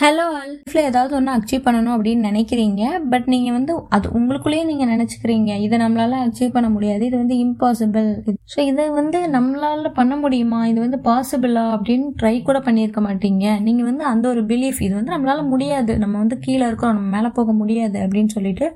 Hello லைஃப்பில் ஏதாவது ஒன்று அச்சீவ் பண்ணணும் அப்படின்னு நினைக்கிறீங்க பட் நீங்கள் வந்து அது உங்களுக்குள்ளேயே நீங்கள் நினச்சிக்கிறீங்க. இதை நம்மளால் அச்சீவ் பண்ண முடியாது. இது வந்து இம்பாசிபிள் ஸோ இதை வந்து நம்மளால் பண்ண முடியுமா? இது வந்து பாசிபிளா அப்படின்னு ட்ரை கூட பண்ணியிருக்க மாட்டீங்க. நீங்கள் வந்து அந்த ஒரு பிலீஃப் இது வந்து நம்மளால் முடியாது. நம்ம வந்து கீழே இருக்கோம் நம்ம மேலே போக முடியாது அப்படின்னு சொல்லிட்டு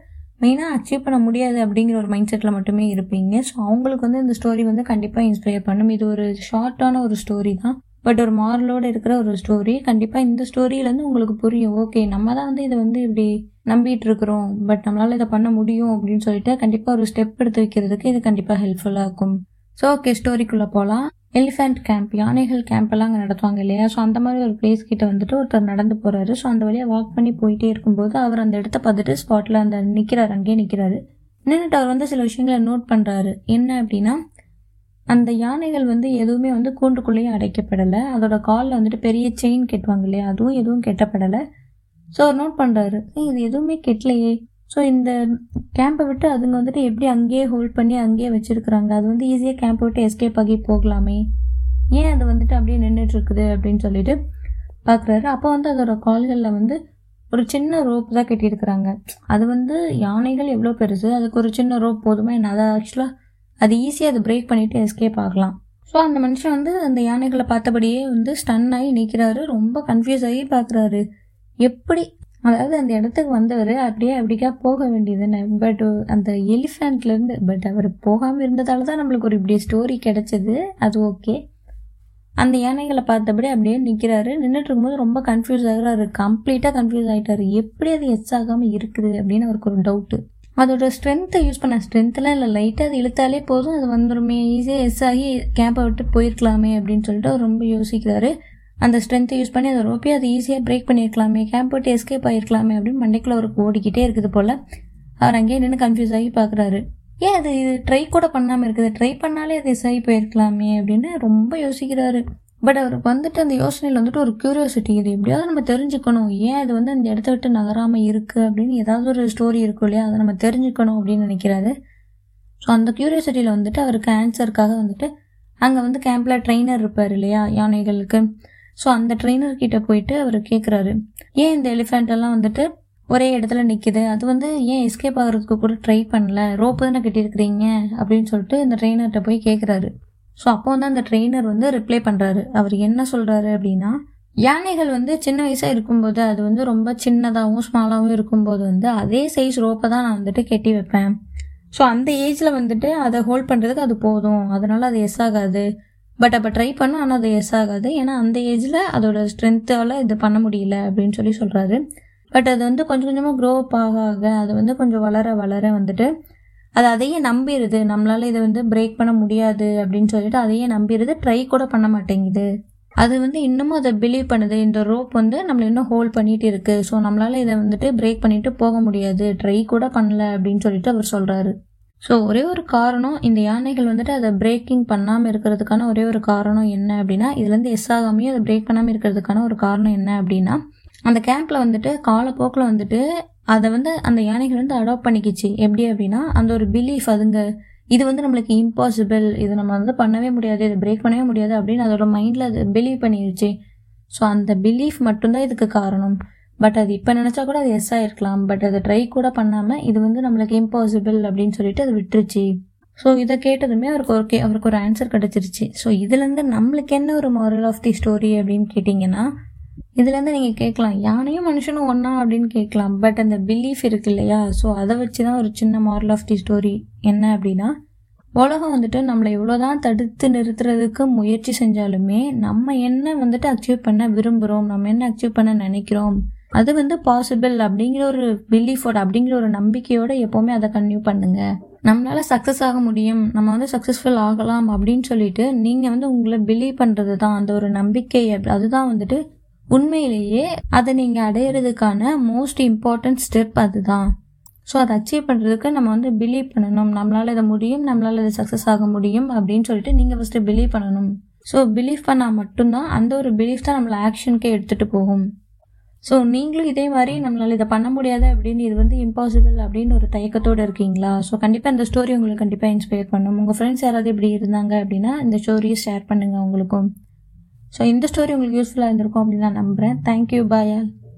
மெயினாக அச்சீவ் பண்ண முடியாது அப்படிங்கிற ஒரு மைண்ட் செட்டில் மட்டுமே இருப்பீங்க. ஸோ அவங்களுக்கு வந்து இந்த ஸ்டோரி வந்து கண்டிப்பாக இன்ஸ்பயர் பண்ணும். இது ஒரு ஷார்ட்டான ஒரு ஸ்டோரி தான். பட் ஒரு மாரலோடு இருக்கிற ஒரு ஸ்டோரி கண்டிப்பாக இந்த ஸ்டோரியிலேருந்து உங்களுக்கு புரியும். ஓகே நம்ம தான் வந்து இதை வந்து இப்படி நம்பிட்டு இருக்கிறோம். பட் நம்மளால் இதை பண்ண முடியும் அப்படின்னு சொல்லிட்டு கண்டிப்பாக ஒரு ஸ்டெப் எடுத்து வைக்கிறதுக்கு இது கண்டிப்பாக ஹெல்ப்ஃபுல்லாக இருக்கும். ஸோ ஓகே ஸ்டோரிக்குள்ளே போகலாம் எலிஃபென்ட் கேம்ப் யானைகள் கேம்ப் எல்லாம் அங்கே நடத்துவாங்க இல்லையா? ஸோ அந்த மாதிரி ஒரு பிளேஸ் கிட்ட வந்துட்டு ஒருத்தர் நடந்து போகிறாரு ஸோ அந்த வழியாக வாக் பண்ணி போயிட்டே இருக்கும்போது அவர் அந்த இடத்த பார்த்துட்டு ஸ்பாட்டில் அந்த நிற்கிறாரு அங்கேயே நிற்கிறாரு நின்றுட்டு அவர் வந்து சில விஷயங்களை நோட் பண்ணுறாரு என்ன அப்படின்னா அந்த யானைகள் வந்து எதுவுமே வந்து கூண்டுக்குள்ளேயே அடைக்கப்படலை. அதோட காலில் வந்துட்டு பெரிய செயின் கெட்டுவாங்க இல்லையா? அதுவும் எதுவும் கெட்டப்படலை. ஸோ அவர் நோட் பண்ணுறாரு இது எதுவுமே கெட்டலையே. ஸோ இந்த கேம்பை விட்டு அதுங்க வந்துட்டு எப்படி அங்கேயே ஹோல்ட் பண்ணி அங்கேயே வச்சுருக்குறாங்க? அது வந்து ஈஸியாக கேம்பை விட்டு எஸ்கேப் ஆகி போகலாமே. ஏன் அது வந்துட்டு அப்படியே நின்றுட்டு இருக்குது அப்படின்னு சொல்லிட்டு பார்க்குறாரு அப்போ வந்து அதோட கால்களில் வந்து ஒரு சின்ன ரோப் தான் கட்டியிருக்கிறாங்க. அது வந்து யானைகள் எவ்வளோ பெருசு? அதுக்கு ஒரு சின்ன ரோப் போதுமா? என்ன அதை ஆக்சுவலாக அது ஈஸியாக அதை பிரேக் பண்ணிவிட்டு எஸ்கேப் ஆகலாம். ஸோ அந்த மனுஷன் வந்து அந்த யானைகளை பார்த்தபடியே வந்து ஸ்டன் ஆகி நிற்கிறாரு ரொம்ப கன்ஃபியூஸ் ஆகி பார்க்குறாரு. எப்படி? அதாவது அந்த இடத்துக்கு வந்தவர் அப்படியே அப்படிக்கா போக வேண்டியதுன்னு பட் அந்த எலிஃபேண்ட்லேருந்து பட் அவர் போகாமல் இருந்ததால தான் நம்மளுக்கு ஒரு இப்படி ஸ்டோரி கிடச்சிது. அது ஓகே அந்த யானைகளை பார்த்தபடி அப்படியே நிற்கிறாரு நின்றுட்டு இருக்கும்போது ரொம்ப கன்ஃபியூஸ் ஆகுறாரு. கம்ப்ளீட்டாக கன்ஃபியூஸ் ஆகிட்டாரு எப்படி அது எச் ஆகாமல் இருக்குது அப்படின்னு அவருக்கு ஒரு டவுட்டு அதோட ஸ்ட்ரென்த்தை யூஸ் பண்ண ஸ்ட்ரென்த்தெலாம் இல்லை லைட்டாக அது இழுத்தாலே போதும். அது வந்துருமே ஈஸியாக எஸ் ஆகி கேம்பை விட்டு போயிருக்கலாமே அப்படின்னு சொல்லிட்டு அவர் ரொம்ப யோசிக்கிறாரு. அந்த ஸ்ட்ரென்த்தை யூஸ் பண்ணி அதை ரோப்பி அது ஈஸியாக பிரேக் பண்ணியிருக்கலாமே கேம்ப் விட்டு எஸ்கேப் ஆகிருக்கலாமே அப்படின்னு மண்டைக்குள்ள அவருக்கு ஓடிக்கிட்டே இருக்குது போல். அவர் அங்கேயே நின்று கன்ஃபியூஸ் ஆகி பார்க்குறாரு ஏன் அது இது ட்ரை கூட பண்ணாமல் இருக்குது. ட்ரை பண்ணாலே அது எஸ் ஆகி போயிருக்கலாமே அப்படின்னு ரொம்ப யோசிக்கிறாரு. பட் அவருக்கு வந்துட்டு அந்த யோசனையில் வந்துட்டு ஒரு க்யூரியாசிட்டி இது எப்படியாவது நம்ம தெரிஞ்சுக்கணும். ஏன் அது வந்து அந்த இடத்த விட்டு நகராமல் இருக்குது அப்படின்னு ஏதாவது ஒரு ஸ்டோரி இருக்கும் இல்லையா? அதை நம்ம தெரிஞ்சுக்கணும் அப்படின்னு நினைக்கிறாரு. ஸோ அந்த க்யூரியாசிட்டியில் வந்துட்டு அவருக்கு ஆன்சருக்காக வந்துட்டு அங்கே வந்து கேம்பில் ட்ரெயினர் இருப்பார் இல்லையா? யானைகளுக்கு. ஸோ அந்த ட்ரெயினர்கிட்ட போயிட்டு அவர் கேட்குறாரு ஏன் இந்த எலிஃபெண்ட்டெல்லாம் வந்துட்டு ஒரே இடத்துல நிற்கிது அது வந்து ஏன் எஸ்கேப் ஆகிறதுக்கு கூட ட்ரை பண்ணல? ரோப்பு தானே கட்டியிருக்கிறீங்க? அப்படின்னு சொல்லிட்டு இந்த ட்ரெயினர்கிட்ட போய் கேட்குறாரு ஸோ அப்போ வந்து அந்த ட்ரெயினர் வந்து ரிப்ளை பண்ணுறாரு அவர் என்ன சொல்கிறாரு அப்படின்னா யானைகள் வந்து சின்ன வயசாக இருக்கும்போது அது வந்து ரொம்ப சின்னதாகவும் ஸ்மாலாகவும் இருக்கும்போது வந்து அதே சைஸ் ரோப்பை தான் நான் வந்துட்டு கட்டி வைப்பேன். ஸோ அந்த ஏஜில் வந்துட்டு அதை ஹோல்ட் பண்ணுறதுக்கு அது போதும். அதனால் அது எஸ் ஆகாது. பட் அப்போ ட்ரை பண்ணும் ஆனால் அது எஸ் ஆகாது. ஏன்னா அந்த ஏஜில் அதோட ஸ்ட்ரென்த்தால் இது பண்ண முடியல அப்படின்னு சொல்லி சொல்கிறாரு பட் அது வந்து கொஞ்சம் கொஞ்சமாக க்ரோ அப் ஆக ஆக அது வந்து கொஞ்சம் வளர வளர வந்துட்டு அது அதையே நம்பிடுது நம்மளால் இதை வந்து பிரேக் பண்ண முடியாது அப்படின்னு சொல்லிட்டு அதையே நம்பிடுது ட்ரை கூட பண்ண மாட்டேங்குது. அது வந்து இன்னமும் அதை பிலீவ் பண்ணுது. இந்த ரோப் வந்து நம்மளை இன்னும் ஹோல்ட் பண்ணிட்டு இருக்கு. ஸோ நம்மளால் இதை வந்துட்டு பிரேக் பண்ணிட்டு போக முடியாது. ட்ரை கூட பண்ணல அப்படின்னு சொல்லிட்டு அவர் சொல்கிறாரு ஸோ ஒரே ஒரு காரணம் இந்த யானைகள் வந்துட்டு அதை பிரேக்கிங் பண்ணாமல் இருக்கிறதுக்கான ஒரே ஒரு காரணம் என்ன அப்படின்னா இதுலேருந்து எஸ் ஆகாமையும் அதை பிரேக் பண்ணாமல் இருக்கிறதுக்கான ஒரு காரணம் என்ன அப்படின்னா அந்த கேம்பில் வந்துட்டு காலப்போக்கில் வந்துட்டு அதை வந்து அந்த யானைகள் வந்து அடாப்ட் பண்ணிக்கிச்சு. எப்படி அப்படின்னா அந்த ஒரு பிலீஃப் அதுங்க. இது வந்து நம்மளுக்கு இம்பாசிபிள் இது நம்ம வந்து பண்ணவே முடியாது. இதை பிரேக் பண்ணவே முடியாது அப்படின்னு அதோட மைண்டில் அது பிலீவ் பண்ணிடுச்சு ஸோ அந்த பிலீஃப் மட்டும்தான் இதுக்கு காரணம். பட் அது இப்போ நினச்சா கூட அது எஸ் ஆகிருக்கலாம் பட் அதை ட்ரை கூட பண்ணாமல் இது வந்து நம்மளுக்கு இம்பாசிபிள் அப்படின்னு சொல்லிட்டு அது விட்டுருச்சு. ஸோ இதை கேட்டதுமே அவருக்கு ஓகே அவருக்கு ஒரு ஆன்சர் கிடச்சிருச்சு. ஸோ இதுலேருந்து நம்மளுக்கு என்ன ஒரு மாரல் ஆஃப் தி ஸ்டோரி அப்படின்னு கேட்டிங்கன்னா இதுலேருந்து நீங்கள் கேட்கலாம். யானையும் மனுஷனும் ஒன்றா அப்படின்னு கேட்கலாம். பட் அந்த பிலீஃப் இருக்கு இல்லையா? ஸோ அதை வச்சு தான் ஒரு சின்ன மாரல் ஆஃப் தி ஸ்டோரி என்ன அப்படின்னா உலகம் வந்துட்டு நம்மளை எவ்வளோதான் தடுத்து நிறுத்துறதுக்கு முயற்சி செஞ்சாலுமே நம்ம என்ன வந்துட்டு அச்சீவ் பண்ண விரும்புகிறோம் நம்ம என்ன அச்சீவ் பண்ண நினைக்கிறோம் அது வந்து பாசிபிள் அப்படிங்கிற ஒரு பிலீஃபோட அப்படிங்கிற ஒரு நம்பிக்கையோட எப்போவுமே அதை கன்டினியூ பண்ணுங்க. நம்மளால சக்ஸஸ் ஆக முடியும் நம்ம வந்து சக்ஸஸ்ஃபுல் ஆகலாம் அப்படின்னு சொல்லிட்டு நீங்கள் வந்து உங்களை பிலீவ் பண்ணுறது தான் அந்த ஒரு நம்பிக்கை அதுதான் வந்துட்டு உண்மையிலேயே அதை நீங்கள் அடையிறதுக்கான மோஸ்ட் இம்பார்ட்டன்ட் ஸ்டெப் அதுதான். ஸோ அதை அச்சீவ் பண்ணுறதுக்கு நம்ம வந்து பிலீவ் பண்ணணும். நம்மளால் இதை முடியும் நம்மளால் இதை சக்ஸஸ் ஆக முடியும் அப்படின்னு சொல்லிட்டு நீங்கள் ஃபஸ்ட்டு பிலீவ் பண்ணணும். ஸோ பிலீவ் பண்ணால் மட்டும்தான் அந்த ஒரு பிலீஃப் தான் நம்மளை ஆக்ஷனுக்கே எடுத்துகிட்டு போகும். ஸோ நீங்களும் இதே மாதிரி நம்மளால் இதை பண்ண முடியாது அப்படின்னு இது வந்து இம்பாசிபிள் அப்படின்னு ஒரு தயக்கத்தோடு இருக்கீங்களா? ஸோ கண்டிப்பாக இந்த ஸ்டோரி உங்களுக்கு கண்டிப்பாக இன்ஸ்பயர் பண்ணும். உங்கள் ஃப்ரெண்ட்ஸ் யாராவது இப்படி இருந்தாங்க அப்படின்னா இந்த ஸ்டோரியை ஷேர் பண்ணுங்கள் உங்களுக்கும். ஸோ இந்த ஸ்டோரி உங்களுக்கு யூஸ்ஃபுல்லாக இருந்திருக்கும் அப்படின்னு நான் நம்புகிறேன் தேங்க்யூ பாயால்